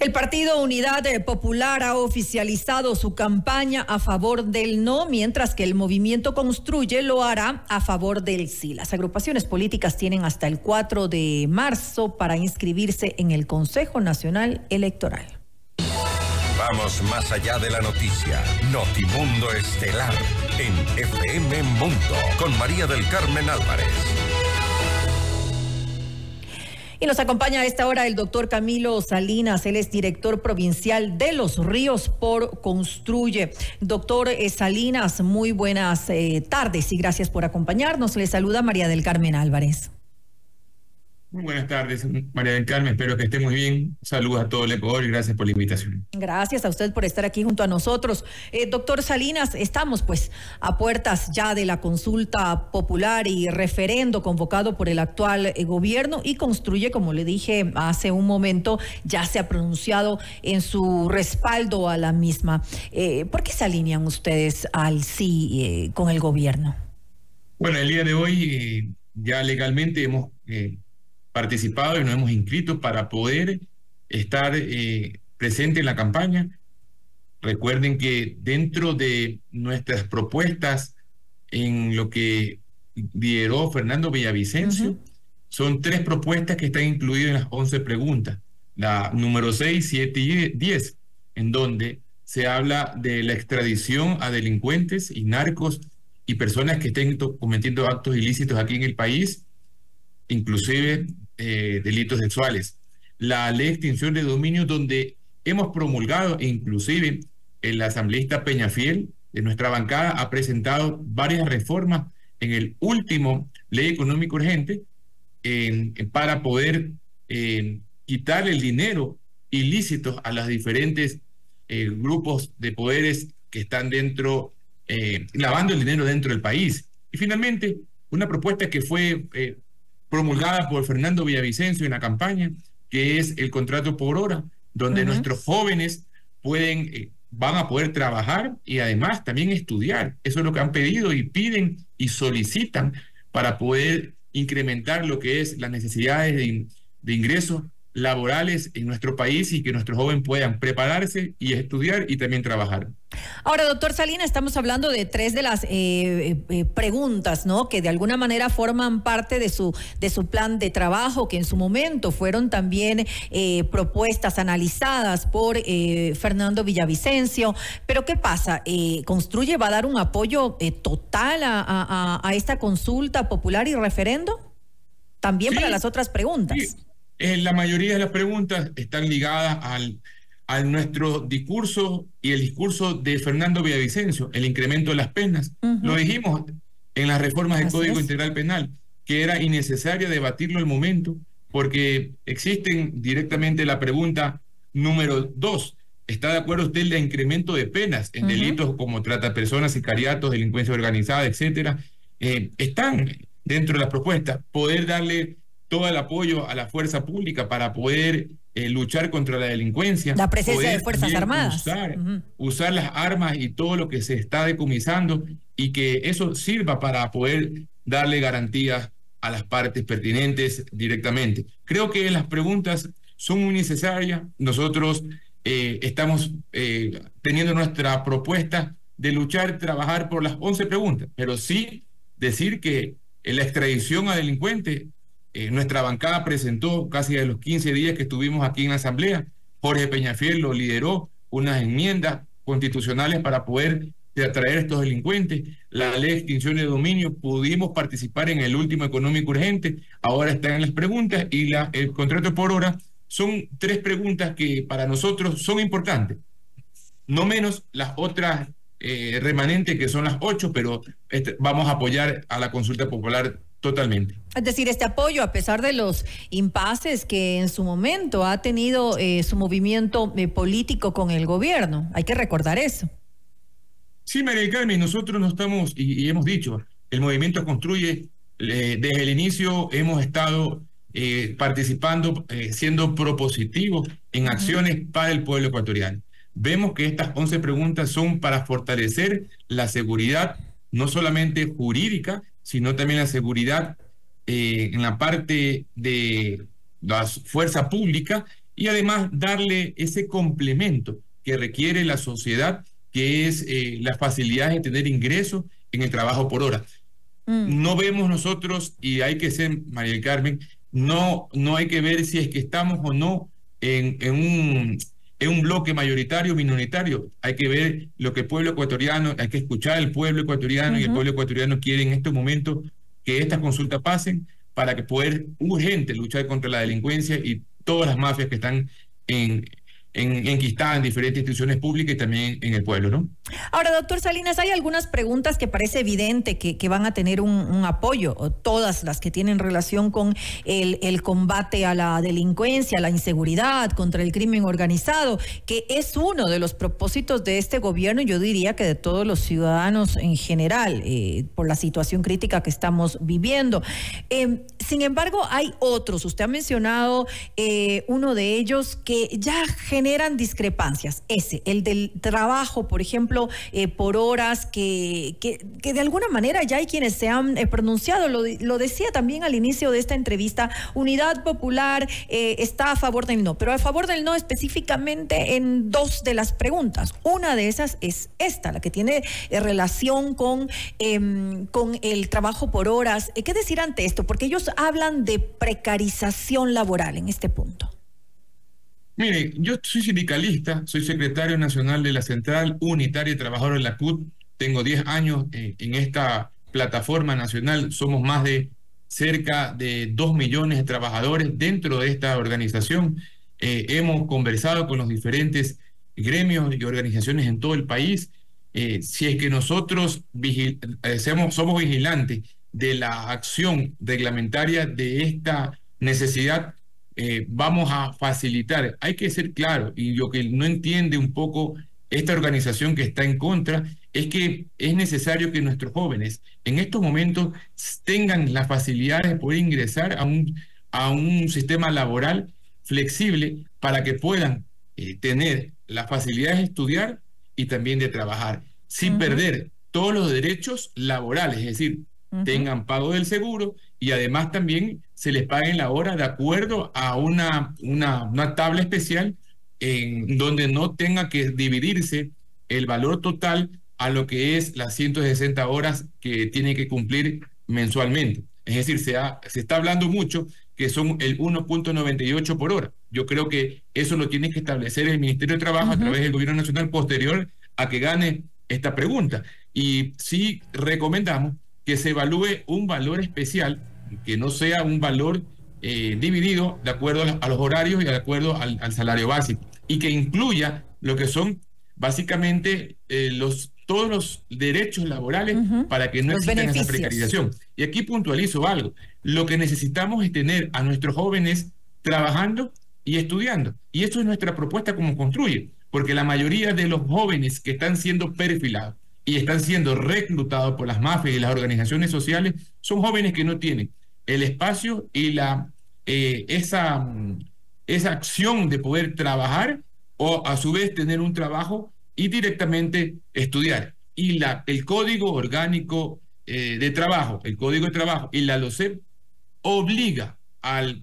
El Partido Unidad Popular ha oficializado su campaña a favor del no, mientras que el movimiento Construye lo hará a favor del sí. Las agrupaciones políticas tienen hasta el 4 de marzo para inscribirse en el Consejo Nacional Electoral. Vamos más allá de la noticia. Notimundo Estelar en FM Mundo con María del Carmen Álvarez. Y nos acompaña a esta hora el doctor Camilo Salinas, él es director provincial de Los Ríos por Construye. Doctor eh, Salinas, muy buenas eh, tardes y gracias por acompañarnos. Le saluda María del Carmen Álvarez. Muy buenas tardes, María del Carmen. Espero que esté muy bien. Saludos a todo el Ecuador y gracias por la invitación. Gracias a usted por estar aquí junto a nosotros. Eh, doctor Salinas, estamos pues a puertas ya de la consulta popular y referendo convocado por el actual eh, gobierno y construye, como le dije hace un momento, ya se ha pronunciado en su respaldo a la misma. Eh, ¿Por qué se alinean ustedes al sí con el gobierno? Bueno, el día de hoy ya legalmente hemos participado y nos hemos inscrito para poder estar eh, presente en la campaña. Recuerden que dentro de nuestras propuestas en lo que lideró Fernando Villavicencio, son tres propuestas que están incluidas en las 11 preguntas. La número 6, 7 y 10, en donde se habla de la extradición a delincuentes y narcos y personas que estén cometiendo actos ilícitos aquí en el país inclusive eh, delitos sexuales. La ley de extinción de dominio donde hemos promulgado, e inclusive el asambleísta Peñafiel de nuestra bancada ha presentado varias reformas en el último ley económico urgente para poder quitar el dinero ilícito a los diferentes eh, grupos de poderes que están dentro, eh, lavando el dinero dentro del país. Y finalmente, una propuesta que fue promulgada por Fernando Villavicencio en la campaña, que es el contrato por hora, donde nuestros jóvenes pueden, eh, van a poder trabajar y además también estudiar. Eso es lo que han pedido y piden y solicitan para poder incrementar lo que es las necesidades de, de ingresos laborales en nuestro país y que nuestros jóvenes puedan prepararse y estudiar y también trabajar. Ahora, doctor Salina, estamos hablando de tres de las eh, eh, eh, preguntas, ¿no? Que de alguna manera forman parte de su de su plan de trabajo, que en su momento fueron también propuestas analizadas por Fernando Villavicencio. Pero qué pasa, construye va a dar un apoyo total a, esta consulta popular y referendo, también para las otras preguntas. La mayoría de las preguntas están ligadas al a nuestro discurso y el discurso de Fernando Villavicencio, el incremento de las penas. Lo dijimos en las reformas del Código Integral Penal, que era innecesario debatirlo al momento, porque existen directamente la pregunta número dos. ¿Está de acuerdo usted en el incremento de penas en delitos como trata personas, sicariatos, delincuencia organizada, etcétera? Eh, están dentro de la propuesta poder darle todo el apoyo a la fuerza pública para poder eh, luchar contra la delincuencia. La presencia de Fuerzas Armadas. Usar, las armas y todo lo que se está decomisando y que eso sirva para poder darle garantías a las partes pertinentes directamente. Creo que las preguntas son muy necesarias. Nosotros eh, estamos eh, teniendo nuestra propuesta de luchar, trabajar por las 11 preguntas, pero sí decir que la extradición a delincuentes eh, nuestra bancada presentó casi a los 15 días que estuvimos aquí en la Asamblea. Jorge Peñafiel lo lideró unas enmiendas constitucionales para poder atraer a estos delincuentes. La ley de extinción de dominio, pudimos participar en el último económico urgente, ahora están las preguntas y el contrato por hora. Son tres preguntas que para nosotros son importantes. No menos las otras eh, remanentes que son las ocho, pero este, vamos a apoyar a la consulta popular Totalmente. Es decir, este apoyo, a pesar de los impases que en su momento ha tenido eh, su movimiento eh, político con el gobierno, hay que recordar eso. Sí, María Carmen, nosotros no estamos, y, hemos dicho, el movimiento construye, desde el inicio hemos estado eh, participando, siendo propositivos en acciones para el pueblo ecuatoriano. Vemos que estas 11 preguntas son para fortalecer la seguridad, no solamente jurídica, sino también la seguridad eh, en la parte de la fuerza pública y además darle ese complemento que requiere la sociedad, que es eh, la facilidad de tener ingresos en el trabajo por hora. Mm. No vemos nosotros, y hay que ser, María del Carmen, no, no hay que ver si es que estamos o no en, en un en un bloque mayoritario minoritario. Hay que ver lo que el pueblo ecuatoriano, hay que escuchar al pueblo ecuatoriano y el pueblo ecuatoriano quiere en estos momentos que estas consultas pasen para que poder urgente luchar contra la delincuencia y todas las mafias que están en, en, enquistada en diferentes instituciones públicas y también en el pueblo, ¿no? Ahora, doctor Salinas, hay algunas preguntas que parece evidente que, que van a tener un, apoyo, todas las que tienen relación con el, el, combate a la delincuencia, la inseguridad, contra el crimen organizado, que es uno de los propósitos de este gobierno, y yo diría que de todos los ciudadanos en general, eh, por la situación crítica que estamos viviendo. Eh, sin embargo, hay otros, usted ha mencionado eh, uno de ellos que ya generan discrepancias. Ese, el del trabajo, por ejemplo, eh, por horas, que, que, de alguna manera ya hay quienes se han eh, pronunciado. Lo, lo, decía también al inicio de esta entrevista, Unidad Popular eh, está a favor del no, pero a favor del no específicamente en dos de las preguntas. Una de esas es esta, la que tiene relación con, em, con el trabajo por horas. ¿Qué decir ante esto? Porque ellos hablan de precarización laboral en este punto. Mire, yo soy sindicalista, soy secretario nacional de la Central Unitaria de Trabajadores de la CUT, tengo 10 años eh, en esta plataforma nacional, somos más de cerca de 2 millones de trabajadores dentro de esta organización. Eh, hemos conversado con los diferentes gremios y organizaciones en todo el país. Eh, si es que nosotros somos vigilantes de la acción reglamentaria de esta necesidad eh, vamos a facilitar. Hay que ser claro, y lo que no entiende un poco esta organización que está en contra es que es necesario que nuestros jóvenes en estos momentos tengan la facilidad de poder ingresar a un, a un sistema laboral flexible para que puedan eh, tener la facilidad de estudiar y también de trabajar, sin perder todos los derechos laborales, es decir, tengan pago del seguro y además también se les pague la hora de acuerdo a una, una, una tabla especial en donde no tenga que dividirse el valor total a lo que es las 160 horas que tiene que cumplir mensualmente. Es decir, se, se está hablando mucho que son el 1.98 por hora. Yo creo que eso lo tiene que establecer el Ministerio de Trabajo a través del Gobierno Nacional posterior a que gane esta pregunta. Y sí recomendamos que se evalúe un valor especial, que no sea un valor eh, dividido de acuerdo a los horarios y de acuerdo al, salario básico, y que incluya lo que son básicamente eh, los, todos los derechos laborales para que no exista esa precarización. Y aquí puntualizo algo, lo que necesitamos es tener a nuestros jóvenes trabajando y estudiando, y eso es nuestra propuesta como construye, porque la mayoría de los jóvenes que están siendo perfilados, y están siendo reclutados por las mafias y las organizaciones sociales son jóvenes que no tienen el espacio y la, eh, esa, esa acción de poder trabajar o a su vez tener un trabajo y directamente estudiar. Y la, el código orgánico eh, de trabajo, el código de trabajo y la LOCEP obliga al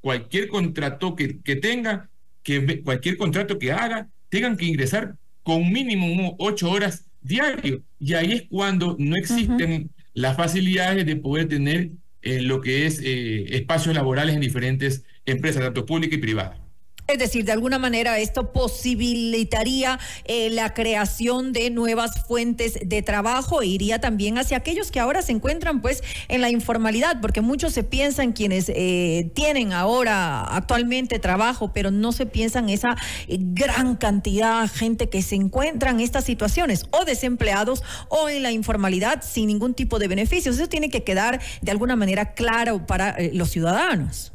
cualquier contrato que, que tenga, que cualquier contrato que haga, tengan que ingresar con mínimo ocho horas diario. Y ahí es cuando no existen las facilidades de poder tener eh, lo que es eh, espacios laborales en diferentes empresas, tanto públicas y privadas. Es decir, de alguna manera esto posibilitaría eh, la creación de nuevas fuentes de trabajo e iría también hacia aquellos que ahora se encuentran pues en la informalidad, porque muchos se piensan quienes eh, tienen ahora actualmente trabajo, pero no se piensan esa eh, gran cantidad de gente que se encuentra en estas situaciones, o desempleados o en la informalidad sin ningún tipo de beneficios. Eso tiene que quedar de alguna manera claro para los ciudadanos.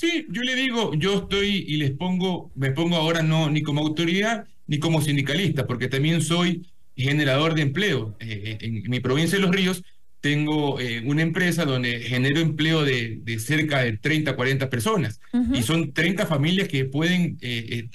Sí, yo le digo, yo estoy y les pongo, me pongo ahora no ni como autoridad ni como sindicalista, porque también soy generador de empleo. Eh, eh, en mi provincia de Los Ríos tengo eh, una empresa donde genero empleo de, cerca de 30, 40 personas y son 30 familias que pueden,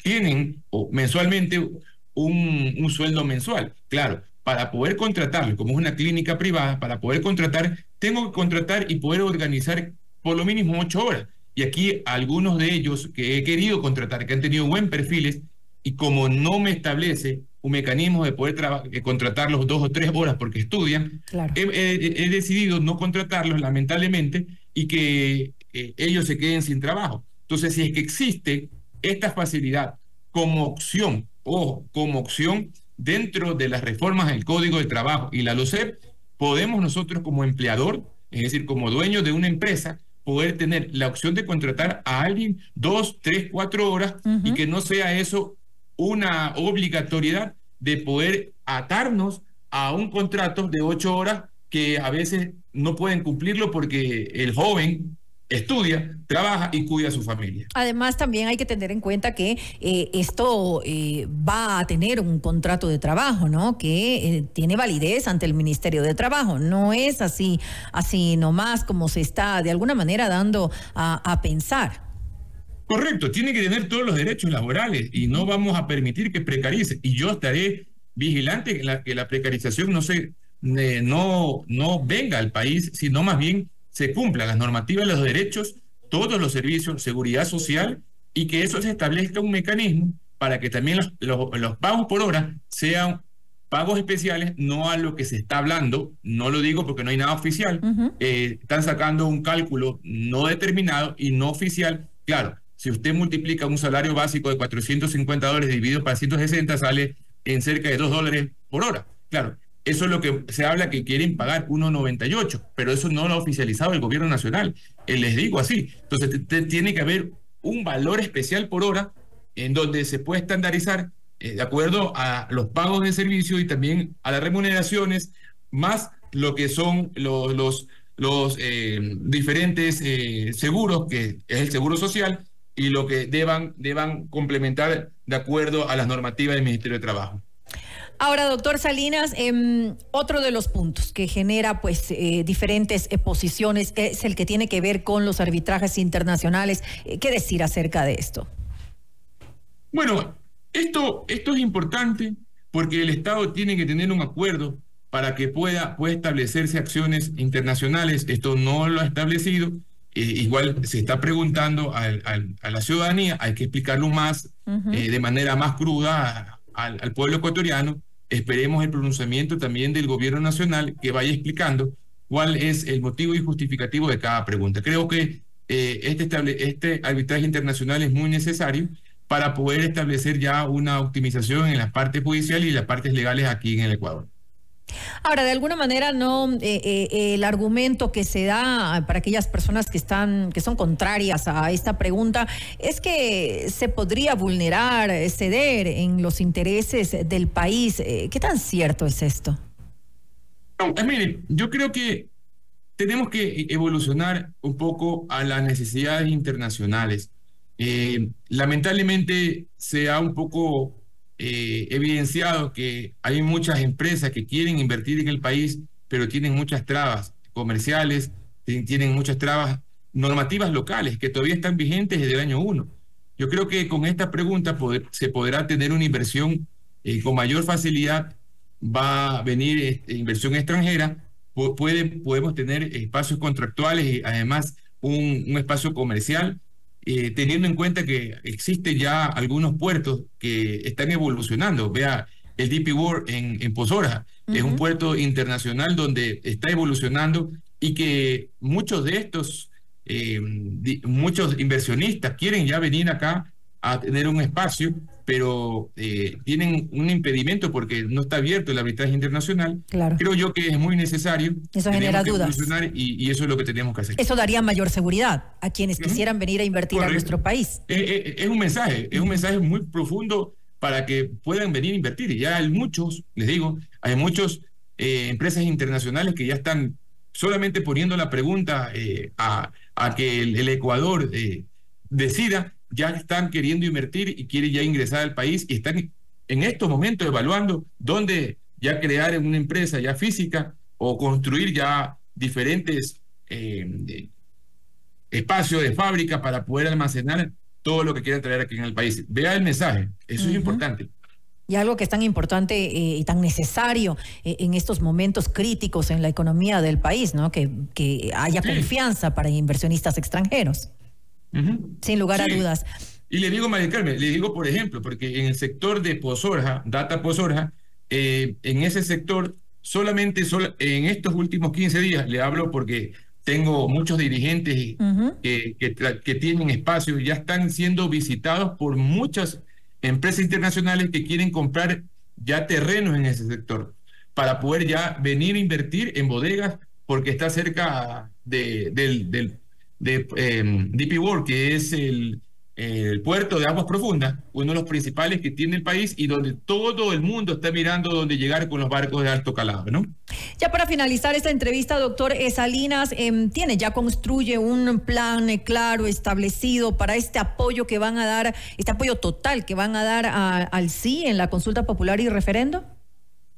tienen mensualmente un, un sueldo mensual. Claro, para poder contratarlo, como es una clínica privada, para poder contratar, tengo que contratar y poder organizar por lo mínimo ocho horas Y aquí algunos de ellos que he querido contratar, que han tenido buen perfiles, y como no me establece un mecanismo de poder eh, contratarlos dos o tres horas porque estudian, he, decidido no contratarlos, lamentablemente, y que eh, ellos se queden sin trabajo. Entonces, si es que existe esta facilidad como opción o como opción dentro de las reformas del Código de Trabajo y la LOCEP, podemos nosotros como empleador, es decir, como dueño de una empresa, poder tener la opción de contratar a alguien dos, tres, cuatro horas y que no sea eso una obligatoriedad de poder atarnos a un contrato de ocho horas que a veces no pueden cumplirlo porque el joven estudia, trabaja y cuida a su familia. Además, también hay que tener en cuenta que eh, esto eh, va a tener un contrato de trabajo, ¿no? Que eh, tiene validez ante el Ministerio de Trabajo. No es así, así nomás como se está de alguna manera dando a, pensar. Correcto, tiene que tener todos los derechos laborales y no vamos a permitir que precarice. Y yo estaré vigilante que la, que la precarización no se no, no venga al país, sino más bien se cumplan las normativas, los derechos, todos los servicios, seguridad social, y que eso se establezca un mecanismo para que también los, los, pagos por hora sean pagos especiales, no a lo que se está hablando, no lo digo porque no hay nada oficial, eh, están sacando un cálculo no determinado y no oficial. Claro, si usted multiplica un salario básico de 450 dólares dividido para 160, sale en cerca de 2 dólares por hora. Claro, eso es lo que se habla que quieren pagar 1,98, pero eso no lo ha oficializado el gobierno nacional. Eh, les digo así. Entonces, tiene que haber un valor especial por hora en donde se puede estandarizar eh, de acuerdo a los pagos de servicio y también a las remuneraciones, más lo que son los, eh, diferentes seguros, que es el seguro social, y lo que deban, deban complementar de acuerdo a las normativas del Ministerio de Trabajo. Ahora, doctor Salinas, em, otro de los puntos que genera pues eh, diferentes eh, posiciones es el que tiene que ver con los arbitrajes internacionales. Eh, ¿Qué decir acerca de esto? Bueno, esto, esto es importante porque el Estado tiene que tener un acuerdo para que pueda, pueda establecerse acciones internacionales. Esto no lo ha establecido. igual se está preguntando a la ciudadanía, hay que explicarlo más, de manera más cruda al, al, pueblo ecuatoriano Esperemos el pronunciamiento también del gobierno nacional que vaya explicando cuál es el motivo y justificativo de cada pregunta. Creo que eh, este, este arbitraje internacional es muy necesario para poder establecer ya una optimización en las partes judiciales y las partes legales aquí en el Ecuador. Ahora, de alguna manera, no eh, eh, el argumento que se da para aquellas personas que están, que son contrarias a esta pregunta, es que se podría vulnerar, ceder en los intereses del país. Eh, ¿Qué tan cierto es esto? No, mire, yo creo que tenemos que evolucionar un poco a las necesidades internacionales. lamentablemente se ha un poco eh, evidenciado que hay muchas empresas que quieren invertir en el país, pero tienen muchas trabas comerciales, tienen muchas trabas normativas locales que todavía están vigentes desde el año 1. Yo creo que con esta pregunta se podrá tener una inversión eh, con mayor facilidad, va a venir este, inversión extranjera, puede, podemos tener espacios contractuales y además un, un espacio comercial eh, teniendo en cuenta que existen ya algunos puertos que están evolucionando. Vea, el DP World en, en Pozora es un puerto internacional donde está evolucionando y que muchos de estos, eh, muchos inversionistas quieren ya venir acá a tener un espacio, pero eh, tienen un impedimento porque no está abierto el arbitraje internacional. Claro. Creo yo que es muy necesario. Eso genera dudas. Y, eso es lo que tenemos que hacer. Eso daría mayor seguridad a quienes quisieran venir a invertir a nuestro país. Eh, eh, es un mensaje, es un mensaje muy profundo para que puedan venir a invertir. Y ya hay muchos, les digo, hay muchas empresas internacionales que ya están solamente poniendo la pregunta a, a, que el, el Ecuador decida ya están queriendo invertir y quieren ya ingresar al país y están en estos momentos evaluando dónde ya crear una empresa ya física o construir ya diferentes eh, espacios de fábrica para poder almacenar todo lo que quieran traer aquí en el país. Vea el mensaje, eso es importante. Y algo que es tan importante eh, y tan necesario eh, en estos momentos críticos en la economía del país, ¿no? Que, que haya confianza para inversionistas extranjeros. Sin lugar a dudas. Y le digo, María Carmen, le digo, por ejemplo, porque en el sector de Pozorja, Data Pozorja, eh, en ese sector, solamente en estos últimos 15 días, le hablo porque tengo muchos dirigentes que, que, tienen espacio, ya están siendo visitados por muchas empresas internacionales que quieren comprar ya terrenos en ese sector para poder ya venir a invertir en bodegas porque está cerca de, del, del de em, DP World, que es el, el puerto de aguas profundas, uno de los principales que tiene el país y donde todo el mundo está mirando dónde llegar con los barcos de alto calado, ¿no? Ya para finalizar esta entrevista, doctor Salinas, eh, tiene, ya construye un plan eh, claro, establecido para este apoyo que van a dar, este apoyo total que van a dar al sí en la consulta popular y referendo.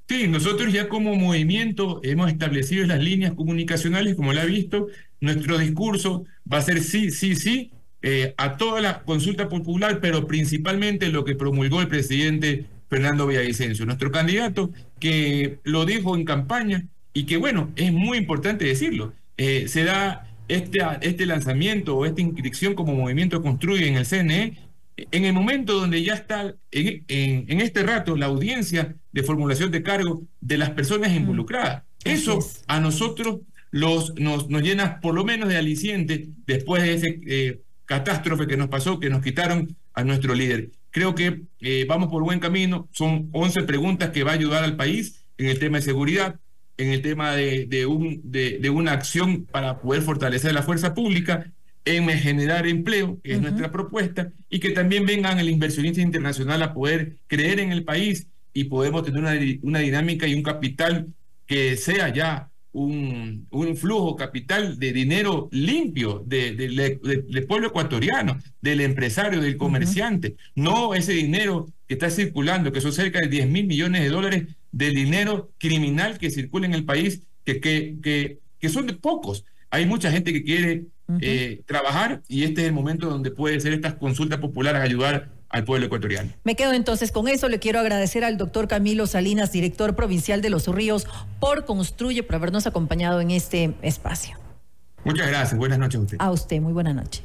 Sí, nosotros ya como movimiento hemos establecido las líneas comunicacionales, como la ha visto, nuestro discurso va a ser sí, sí, sí, eh, a toda la consulta popular, pero principalmente lo que promulgó el presidente Fernando Villavicencio, nuestro candidato, que lo dijo en campaña y que, bueno, es muy importante decirlo. Eh, se da este, este lanzamiento o esta inscripción como movimiento construye en el CNE en el momento donde ya está en, en, este rato la audiencia de formulación de cargo de las personas mm. involucradas. Eso a nosotros los, nos, nos llena por lo menos de aliciente después de ese eh, catástrofe que nos pasó, que nos quitaron a nuestro líder. Creo que eh, vamos por buen camino. Son 11 preguntas que va a ayudar al país en el tema de seguridad, en el tema de, de, un, de, de una acción para poder fortalecer la fuerza pública, en generar empleo, que es nuestra propuesta, y que también vengan el inversionista internacional a poder creer en el país y podemos tener una, una dinámica y un capital que sea ya un, un flujo capital de dinero limpio del pueblo ecuatoriano, del empresario, del comerciante, no ese dinero que está circulando, que son cerca de 10 mil millones de dólares de dinero criminal que circula en el país, que, que, que, que son de pocos. Hay mucha gente que quiere eh, trabajar y este es el momento donde puede ser estas consultas populares ayudar al pueblo ecuatoriano. Me quedo entonces con eso. Le quiero agradecer al doctor Camilo Salinas, director provincial de Los Ríos, por Construye, por habernos acompañado en este espacio. Muchas gracias. Buenas noches a usted. A usted, muy buena noche.